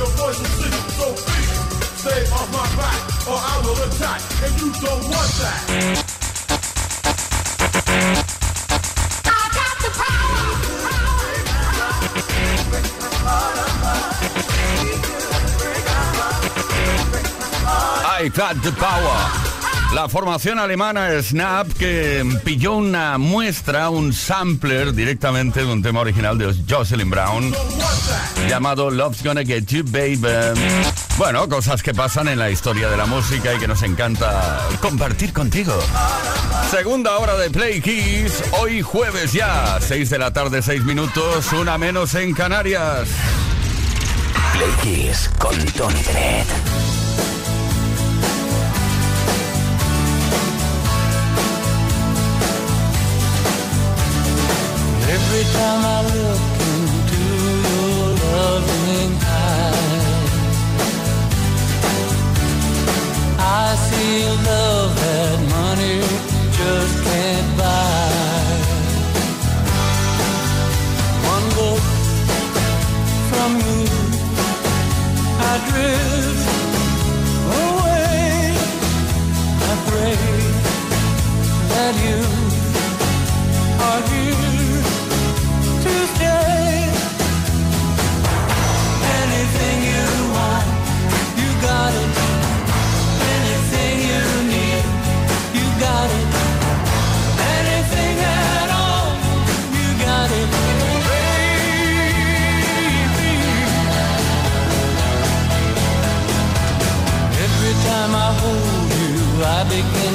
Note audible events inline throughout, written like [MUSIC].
your voice so. Stay off my back, or I will attack, and you don't want that. I got the power. La formación alemana Snap que pilló una muestra, un sampler directamente de un tema original de Jocelyn Brown llamado Love's Gonna Get You Baby. Bueno, cosas que pasan en la historia de la música y que nos encanta compartir contigo. Segunda hora de Play Kiss, hoy jueves ya, 6 de la tarde, 6 minutos, una menos en Canarias. Play Kiss con Tony Tret.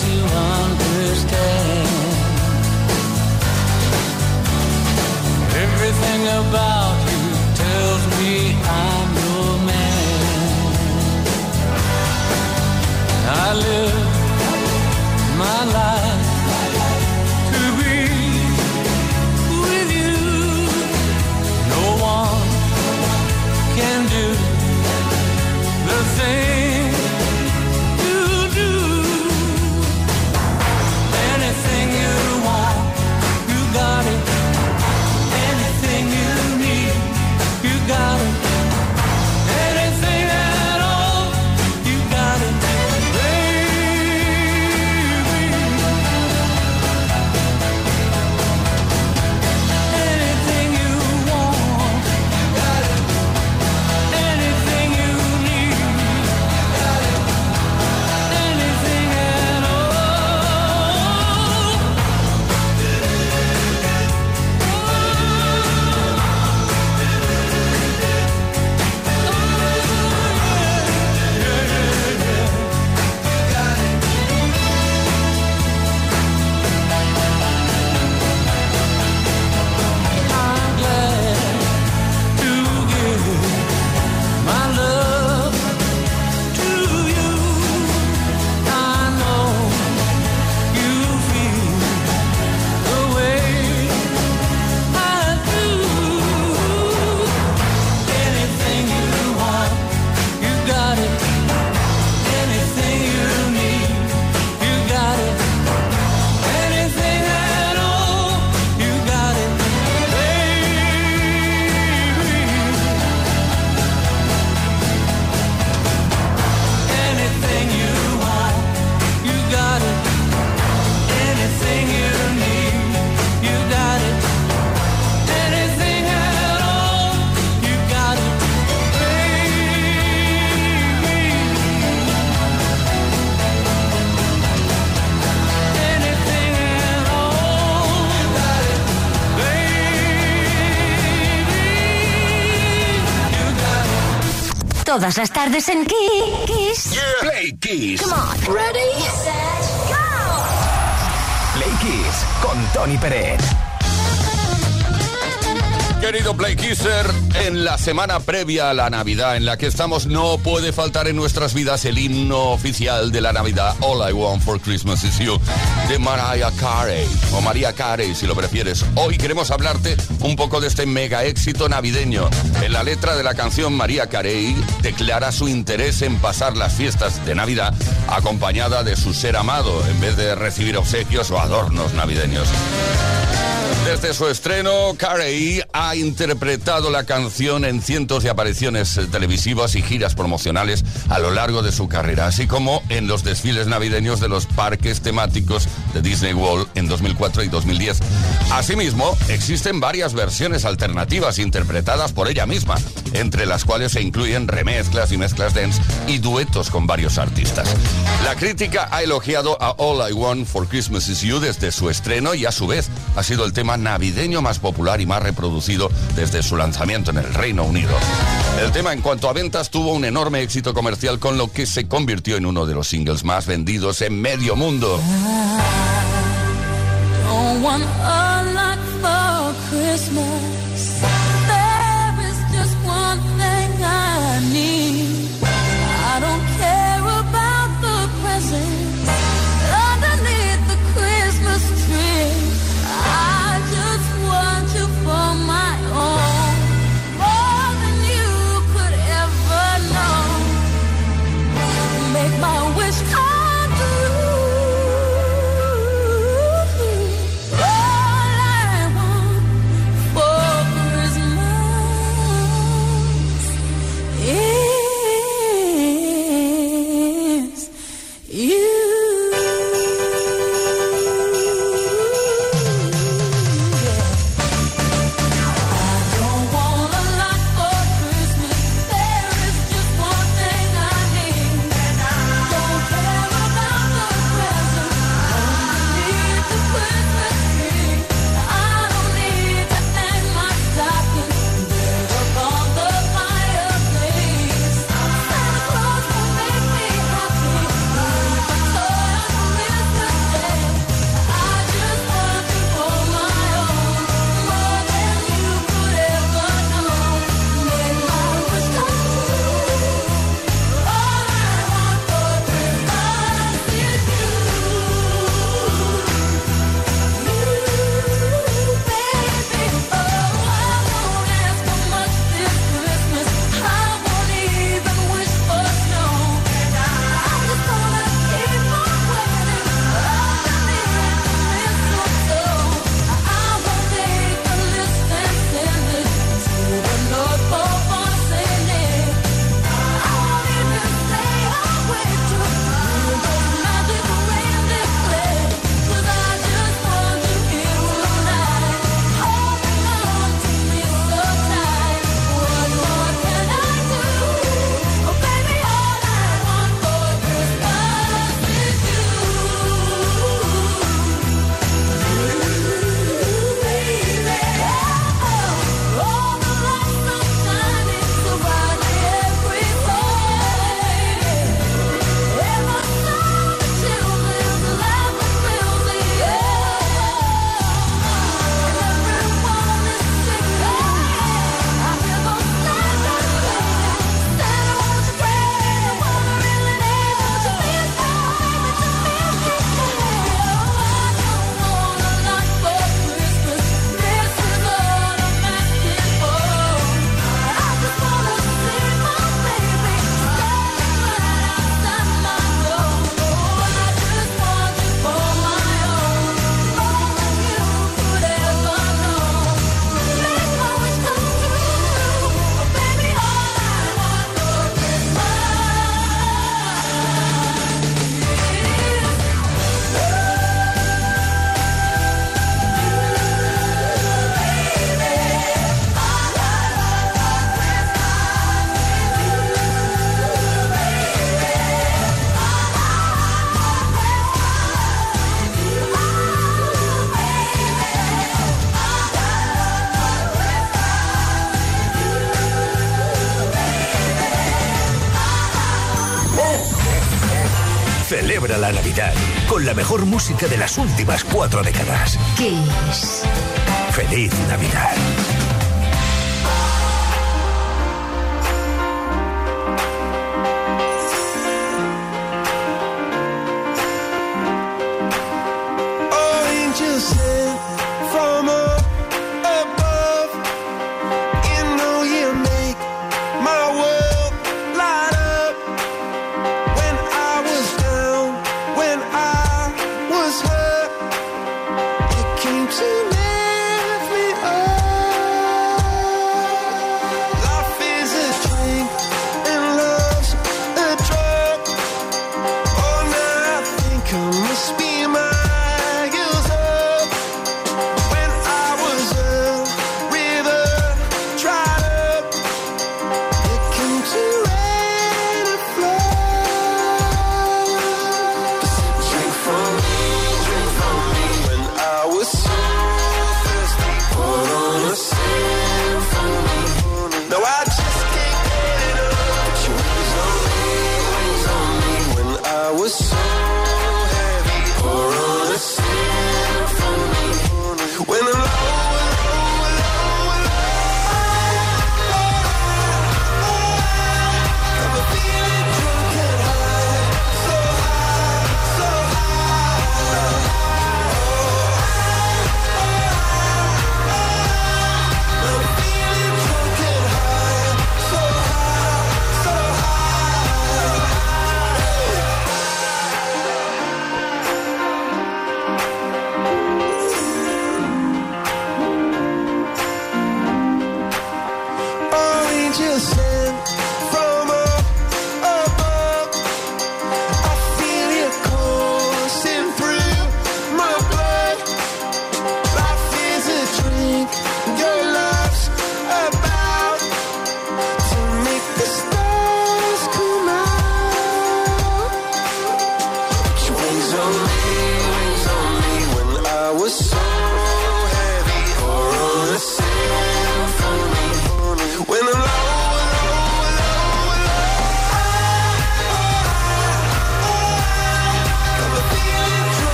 to Todas las tardes en Kiss. Play Kiss. Come on. Ready, set, go. Play Kiss con Tony Peret. Querido Play Kisser, en la semana previa a la Navidad en la que estamos no puede faltar en nuestras vidas el himno oficial de la Navidad All I Want for Christmas is You de Mariah Carey o María Carey si lo prefieres. Hoy queremos hablarte un poco de este mega éxito navideño. En la letra de la canción María Carey declara su interés en pasar las fiestas de Navidad acompañada de su ser amado en vez de recibir obsequios o adornos navideños. Desde su estreno, Carey ha interpretado la canción en cientos de apariciones televisivas y giras promocionales a lo largo de su carrera, así como en los desfiles navideños de los parques temáticos de Disney World en 2004 y 2010. Asimismo, existen varias versiones alternativas interpretadas por ella misma, entre las cuales se incluyen remezclas y mezclas dance y duetos con varios artistas. La crítica ha elogiado a All I Want for Christmas Is You desde su estreno y a su vez ha sido el tema navideño más popular y más reproducido desde su lanzamiento en el Reino Unido. El tema en cuanto a ventas tuvo un enorme éxito comercial con lo que se convirtió en uno de los singles más vendidos en medio mundo. Música de las últimas cuatro décadas. Kiss. ¡Feliz Navidad!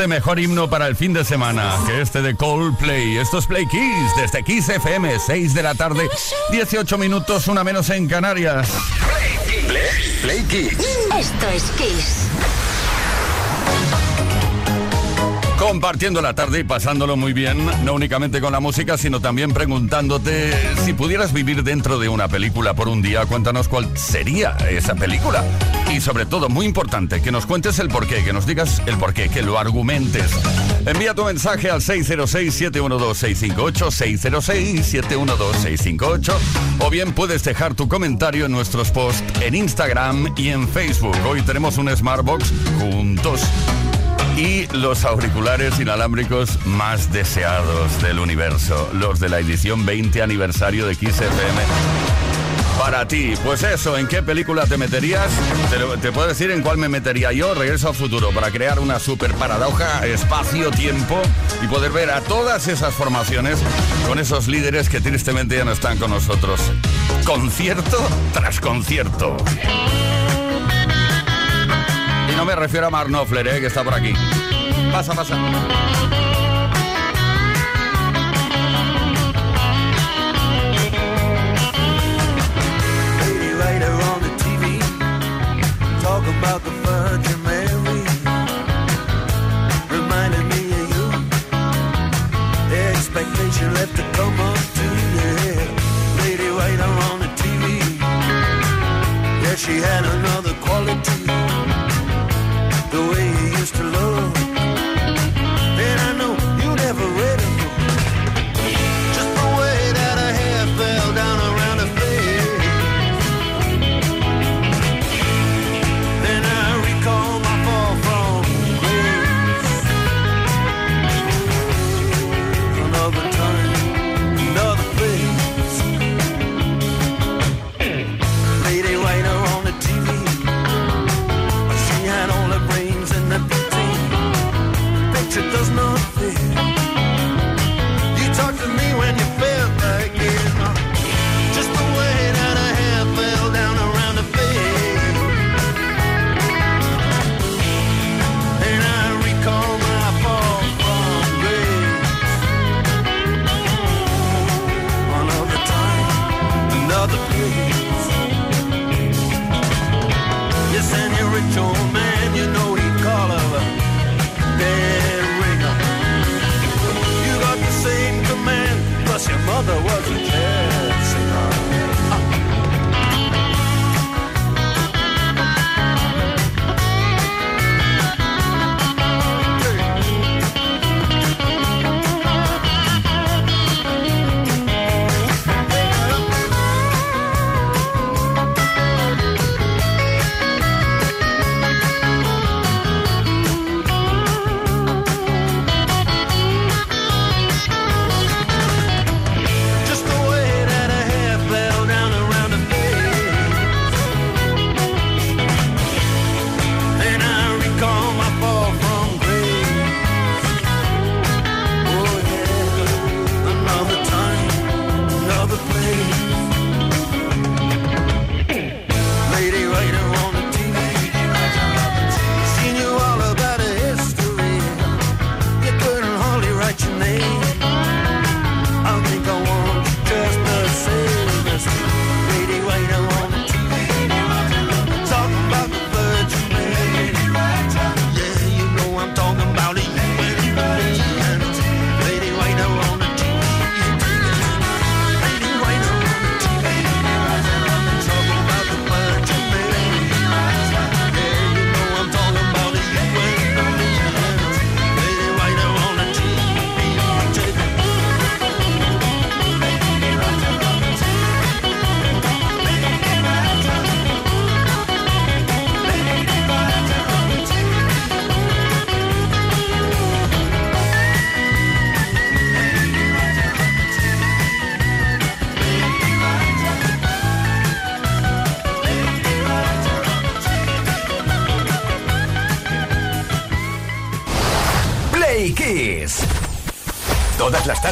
No existe mejor himno para el fin de semana que este de Coldplay. Esto es Play Kiss desde Kiss FM, 6 de la tarde, 18 minutos, una menos en Canarias. Play Kiss. Esto es Kiss. Compartiendo la tarde y pasándolo muy bien, no únicamente con la música, sino también preguntándote si pudieras vivir dentro de una película por un día, cuéntanos cuál sería esa película. Y sobre todo, muy importante, que nos cuentes el porqué, que nos digas el porqué, que lo argumentes. Envía tu mensaje al 606-712-658, 606-712-658, o bien puedes dejar tu comentario en nuestros posts en Instagram y en Facebook. Hoy tenemos un Smartbox juntos y los auriculares inalámbricos más deseados del universo, los de la edición 20 aniversario de Kiss FM. Para ti, pues eso, ¿en qué película te meterías? Te, te puedo decir en cuál me metería yo, Regreso al Futuro, para crear una super paradoja, espacio-tiempo y poder ver a todas esas formaciones con esos líderes que tristemente ya no están con nosotros. Concierto tras concierto no me refiero a Mark Knopfler, eh, que está por aquí. Pasa, pasa. Lady Writer on the TV. Talk about the fun you made Reminded me of you The expectation left to come up to. Lady Waiter on the TV Yeah, she had another quality the way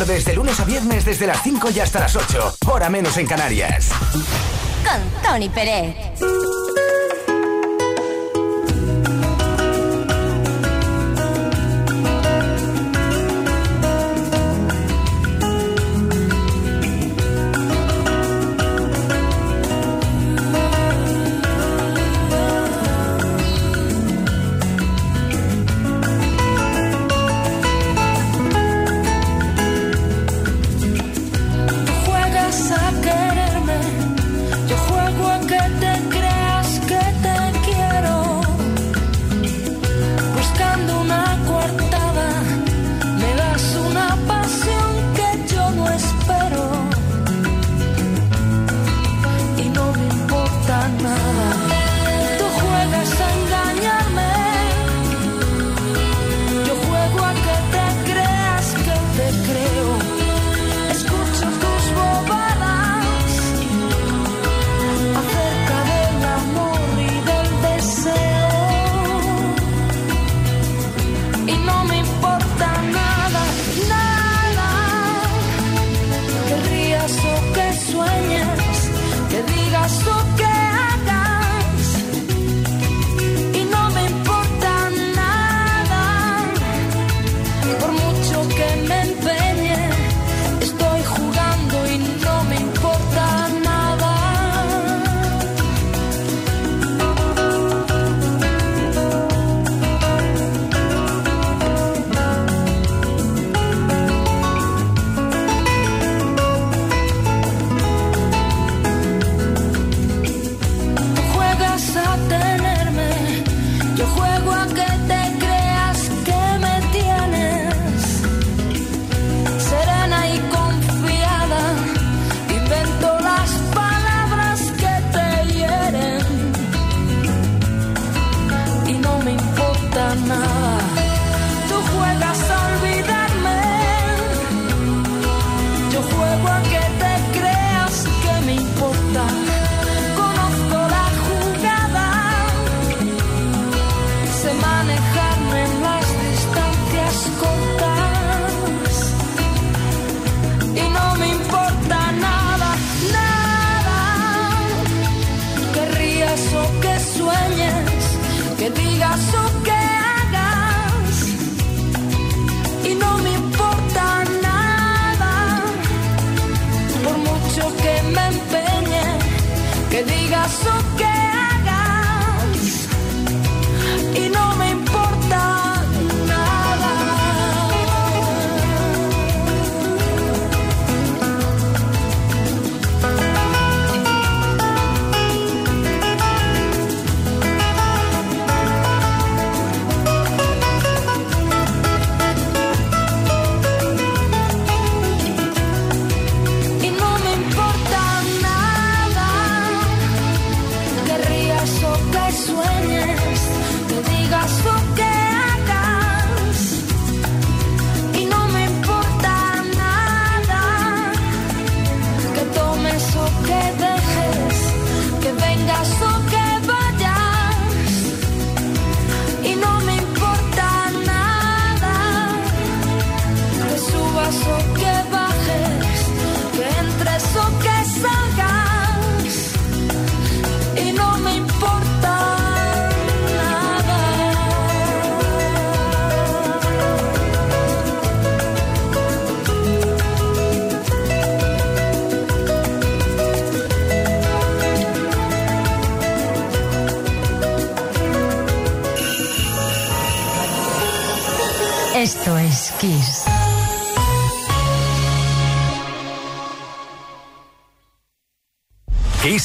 desde lunes a viernes desde las 5 y hasta las 8, hora menos en Canarias. Con Tony Pérez. Que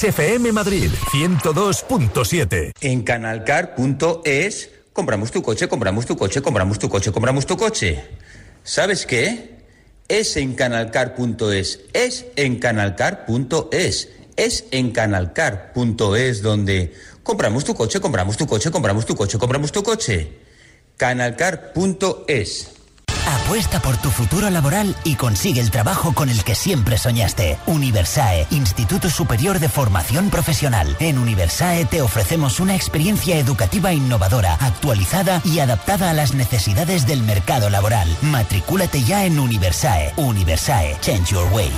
Kiss FM Madrid 102.7. En canalcar.es compramos tu coche, compramos tu coche, compramos tu coche, compramos tu coche. ¿Sabes qué? Es en canalcar.es, es en canalcar.es, es en canalcar.es donde compramos tu coche, compramos tu coche, compramos tu coche, compramos tu coche. Canalcar.es. Apuesta por tu futuro laboral y consigue el trabajo con el que siempre soñaste. Universae, Instituto Superior de Formación Profesional. En Universae te ofrecemos una experiencia educativa innovadora, actualizada y adaptada a las necesidades del mercado laboral. Matricúlate ya en Universae. Universae, Change Your Way.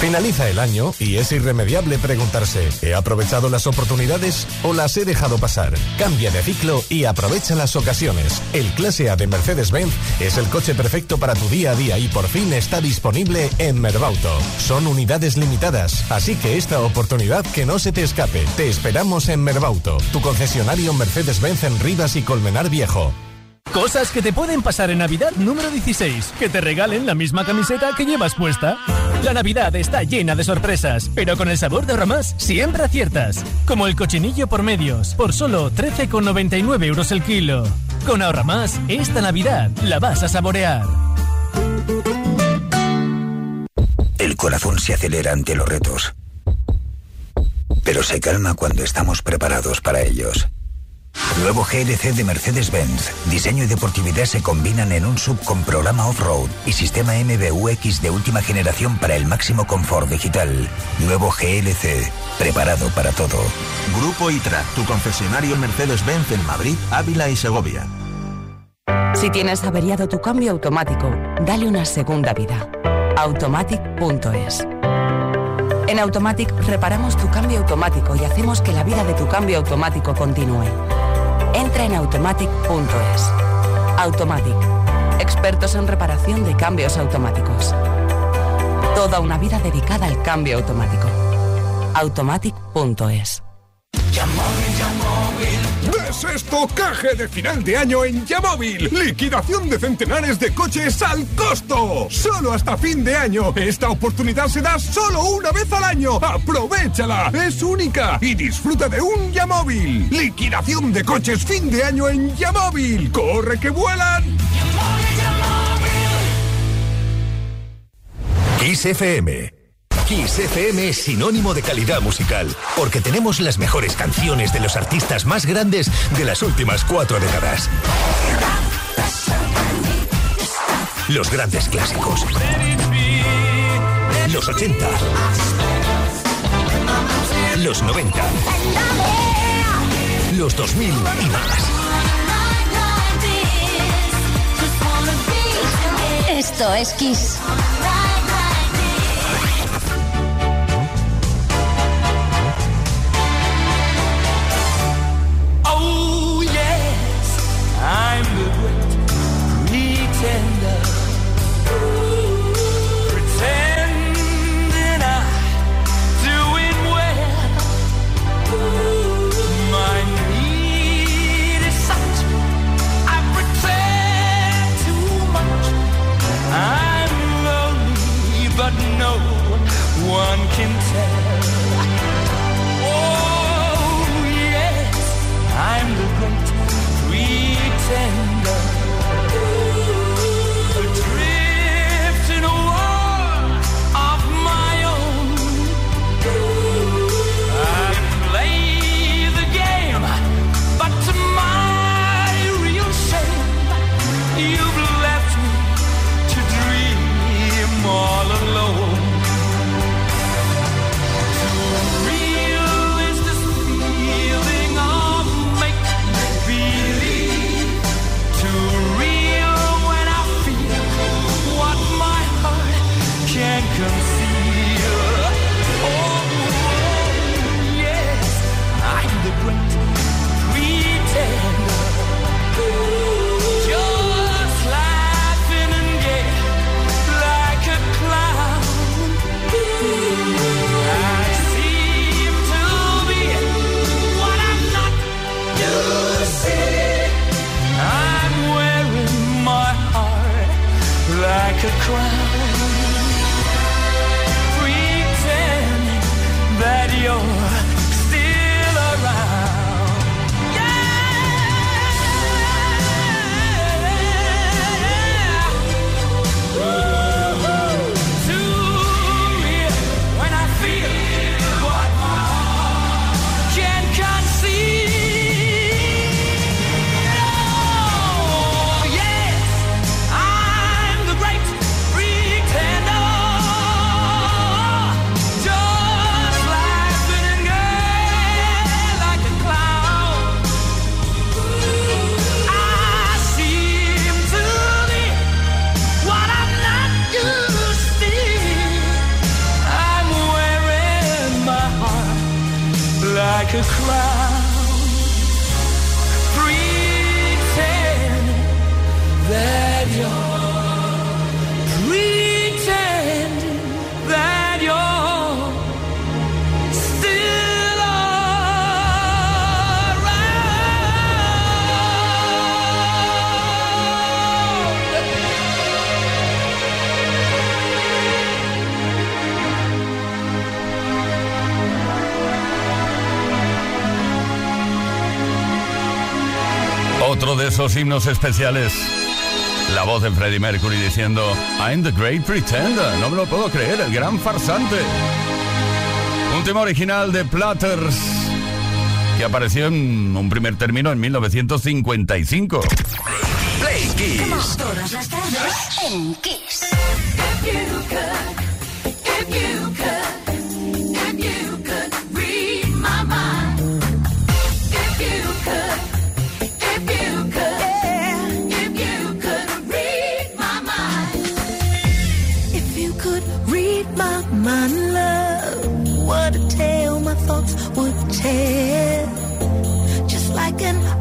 Finaliza el año y es irremediable preguntarse, ¿he aprovechado las oportunidades o las he dejado pasar? Cambia de ciclo y aprovecha las ocasiones. El Clase A de Mercedes-Benz es el coche perfecto para tu día a día y por fin está disponible en Merbauto. Son unidades limitadas, así que esta oportunidad que no se te escape. Te esperamos en Merbauto, tu concesionario Mercedes-Benz en Rivas y Colmenar Viejo. Cosas que te pueden pasar en Navidad número 16. Que te regalen la misma camiseta que llevas puesta. La Navidad está llena de sorpresas, pero con el sabor de Ahorramás siempre aciertas. Como el cochinillo por medios, por solo 13,99 euros el kilo. Con Ahorramás, esta Navidad la vas a saborear. El corazón se acelera ante los retos, pero se calma cuando estamos preparados para ellos. Nuevo GLC de Mercedes-Benz. Diseño y deportividad se combinan en un sub con programa off-road y sistema MBUX de última generación para el máximo confort digital. Nuevo GLC. Preparado para todo. Grupo ITRA, tu concesionario Mercedes-Benz en Madrid, Ávila y Segovia. Si tienes averiado tu cambio automático, dale una segunda vida. Automatic.es. En Automatic reparamos tu cambio automático y hacemos que la vida de tu cambio automático continúe. Entra en automatic.es. Automatic. Expertos en reparación de cambios automáticos. Toda una vida dedicada al cambio automático. Automatic.es. Desestocaje de final de año en Yamóvil. Liquidación de centenares de coches al costo. Solo hasta fin de año. Esta oportunidad se da solo una vez al año. Aprovechala. Es única y disfruta de un Yamóvil. Liquidación de coches fin de año en Yamóvil. Corre que vuelan. Kiss FM. Kiss FM es sinónimo de calidad musical, porque tenemos las mejores canciones de los artistas más grandes de las últimas cuatro décadas. Los grandes clásicos. Los 80. Los 90. Los 2000 y más. Esto es Kiss. esos himnos especiales. La voz de Freddie Mercury diciendo, I'm the great pretender, no me lo puedo creer, el gran farsante. Un tema original de Platters que apareció en un primer término en 1955. En Kiss. broken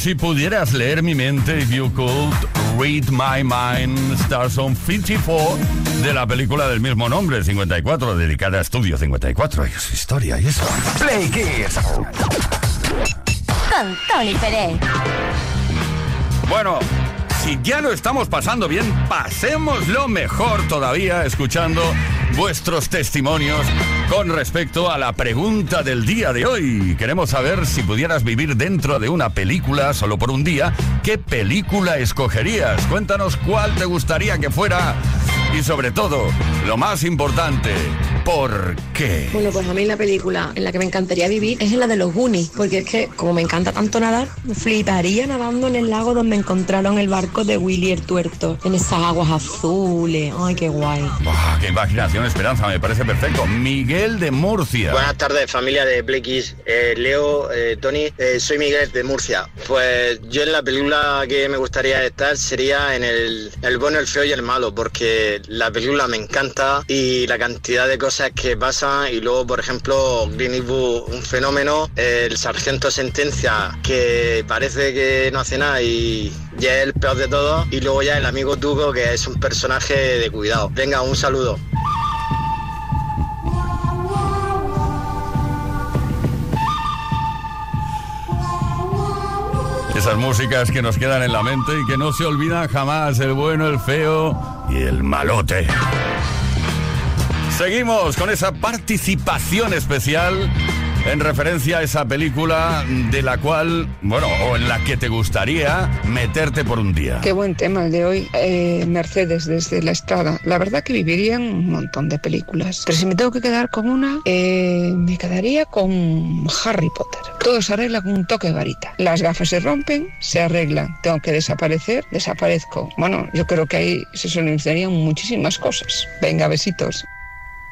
si pudieras leer mi mente, if you could read my mind, Stars on 54, de la película del mismo nombre, 54, dedicada a Estudio 54 y su historia y eso. Play Kids. Con Tony Pérez. Bueno, si ya lo estamos pasando bien, pasémoslo mejor todavía escuchando vuestros testimonios con respecto a la pregunta del día de hoy. Queremos saber si pudieras vivir dentro de una película solo por un día, ¿qué película escogerías? Cuéntanos cuál te gustaría que fuera y sobre todo, lo más importante, ¿por qué? Bueno, pues a mí la película en la que me encantaría vivir es en la de los Goonies, porque es que como me encanta tanto nadar, fliparía nadando en el lago donde encontraron el barco de Willy el Tuerto, en esas aguas azules. Ay, qué guay. Buah, ¡Qué imaginación, Esperanza! Me parece perfecto. Miguel de Murcia. Buenas tardes, familia de Kids. Eh, Leo, eh, Tony, eh, soy Miguel de Murcia. Pues yo en la película que me gustaría estar sería en el, el bueno, el feo y el malo, porque la película me encanta y la cantidad de cosas que pasan. Y luego, por ejemplo, Green Eastwood, un fenómeno. El sargento sentencia, que parece que no hace nada y ya es el peor de todos. Y luego ya el amigo Tuco, que es un personaje de cuidado. Venga, un saludo. Esas músicas que nos quedan en la mente y que no se olvidan jamás, el bueno, el feo y el malote. Seguimos con esa participación especial en referencia a esa película de la cual, bueno, o en la que te gustaría meterte por un día. Qué buen tema el de hoy. Eh, Mercedes desde la estrada. La verdad que viviría en un montón de películas. Pero si me tengo que quedar con una, eh, me quedaría con Harry Potter. Todo se arregla con un toque de varita. Las gafas se rompen, se arreglan. Tengo que desaparecer, desaparezco. Bueno, yo creo que ahí se solucionarían muchísimas cosas. Venga, besitos.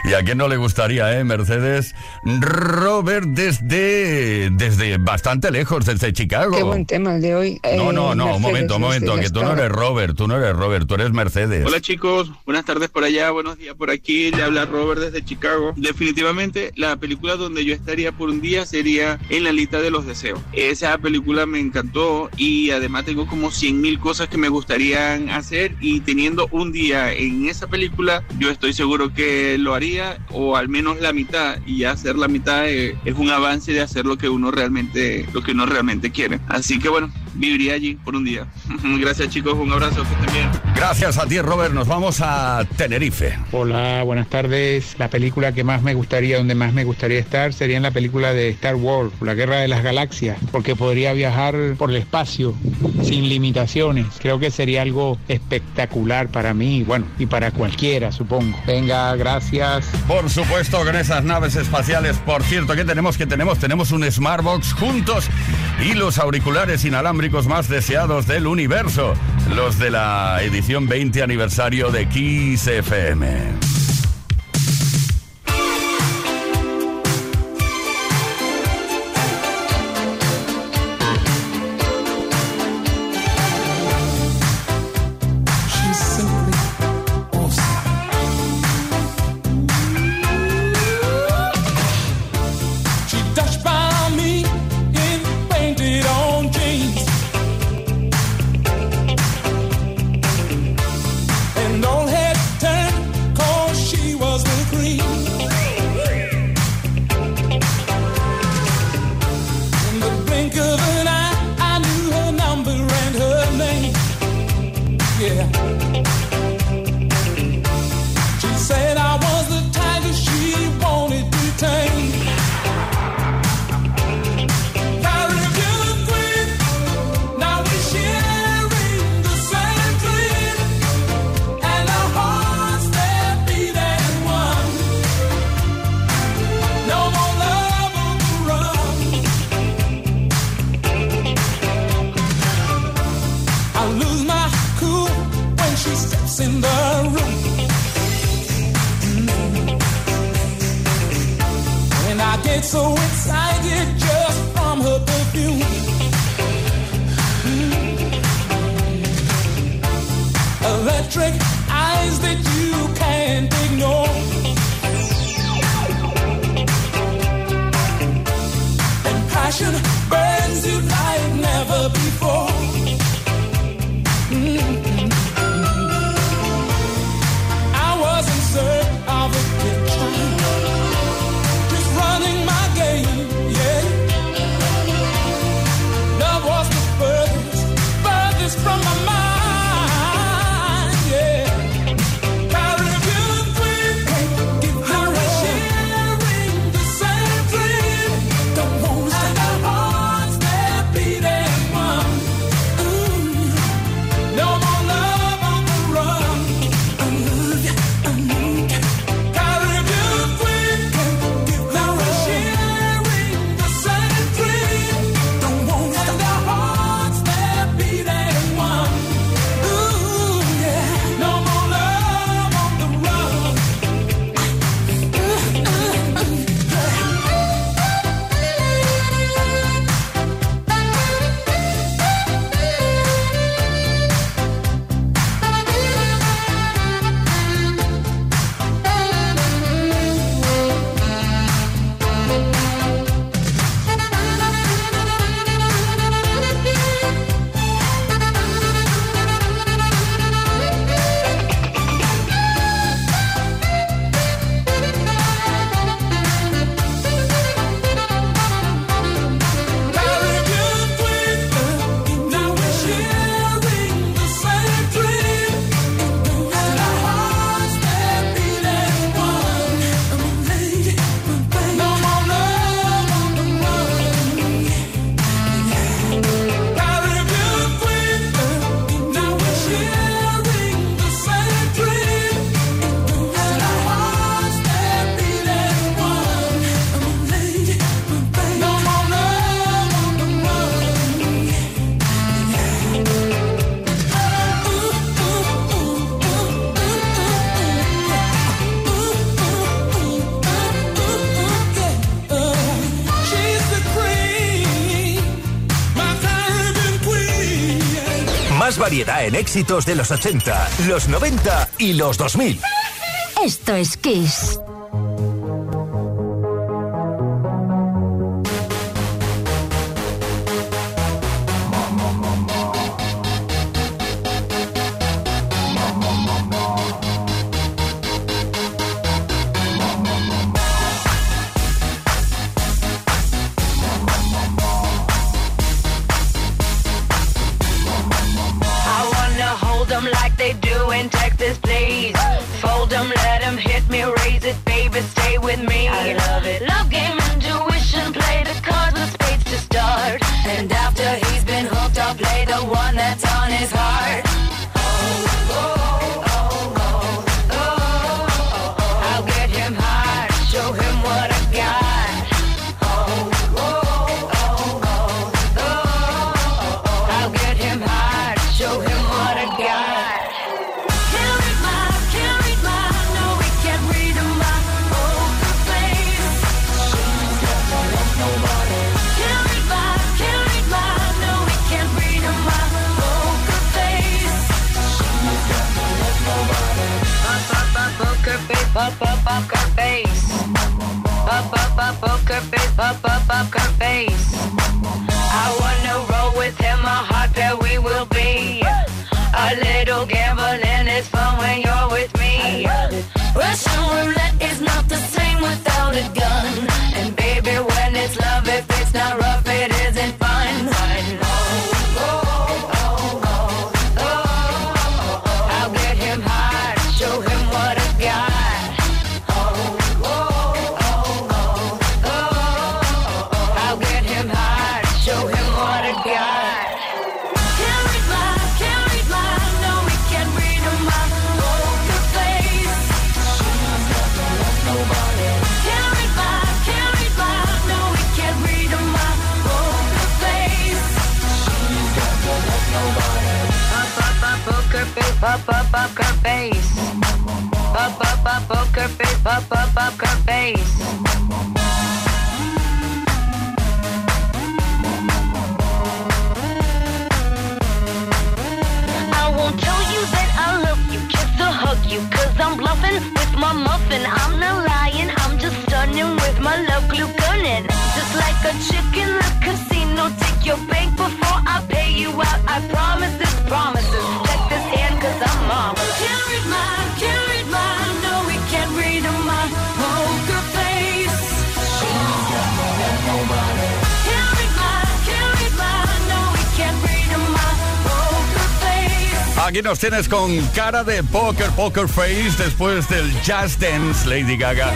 [LAUGHS] ¿Y a quién no le gustaría, eh, Mercedes? Robert desde, desde bastante lejos, desde Chicago. Qué buen tema el de hoy. Eh, No, no, no, Mercedes un momento, un momento, que tú no eres Robert, tú no eres Robert, tú eres Mercedes. Hola chicos, buenas tardes por allá, buenos días por aquí, le habla Robert desde Chicago. Definitivamente la película donde yo estaría por un día sería En la lista de los deseos. Esa película me encantó y además tengo como 100 mil cosas que me gustarían hacer y teniendo un día en esa película yo estoy seguro que lo haría o al menos la mitad y ya hacer la mitad eh, es un avance de hacer lo que uno realmente lo que uno realmente quiere. Así que bueno, viviría allí por un día. [LAUGHS] Gracias chicos, un abrazo, que estén bien. Gracias a ti, Robert. Nos vamos a Tenerife. Hola, buenas tardes. La película que más me gustaría, donde más me gustaría estar, sería en la película de Star Wars, la Guerra de las Galaxias, porque podría viajar por el espacio sin limitaciones. Creo que sería algo espectacular para mí, bueno, y para cualquiera, supongo. Venga, gracias. Por supuesto, con esas naves espaciales. Por cierto, ¿qué tenemos? que tenemos? Tenemos un Smartbox juntos y los auriculares inalámbricos más deseados del universo. Los de la edición 20 aniversario de Kiss FM. In the room. Mm. And I get so excited Éxitos de los 80, los 90 y los 2000. Esto es Kiss. And after he's been hooked, I'll play the one that's on his heart. up, up, up her face. up, up, up her face. I won't tell you that I love you, kiss or hug you, I'm bluffing with my muffin. I'm not lying, I'm just stunning with my love glue gunning. Just like a chick in the casino, take your bank before I pay you out, I promise. Aquí nos tienes con cara de poker, poker face, después del Jazz Dance. Lady Gaga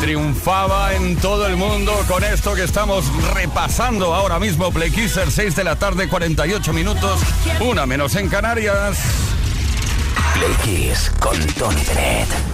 triunfaba en todo el mundo con esto que estamos repasando ahora mismo. Play Kisser, 6 de la tarde, 48 minutos, una menos en Canarias. Play Kiss con Tony Bennett.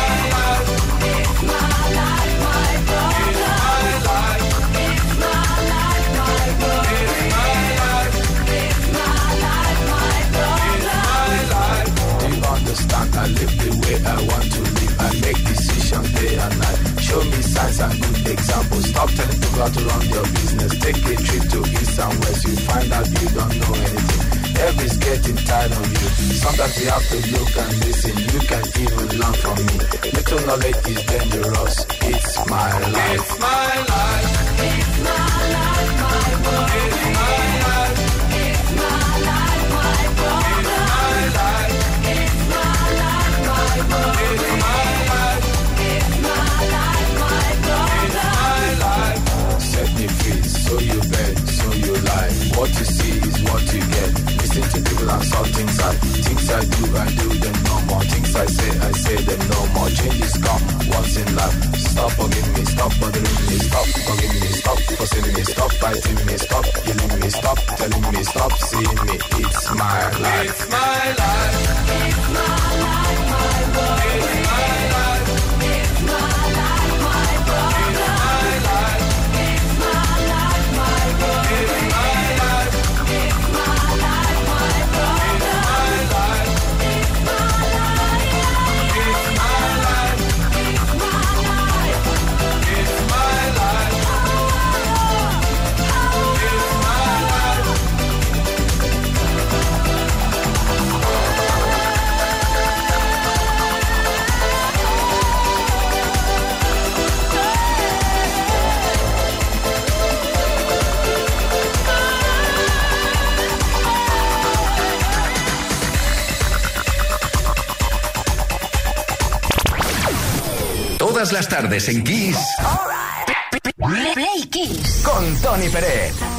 I live the way I want to live. I make decisions day and night. Show me signs and good examples. Stop telling people how to run your business. Take a trip to east and west. You find out you don't know anything. Everybody's getting tired of you. Sometimes you have to look and listen. You can even learn from me. Little knowledge is dangerous. It's my life. It's my life. It's my life, my world. It's my life. What you see is what you get. Listen to people and saw things I things I do, I do them Things I say, I say them no more. Changes come once in life. Stop bugging me, stop bothering me, stop bugging me, stop fussing me, stop fighting me, stop yelling me, stop telling me, stop seeing me. It's my life. It's my life. It's my life, my world. It's my life. Tardes en Kiss. Play Kiss. Con Tony Pérez.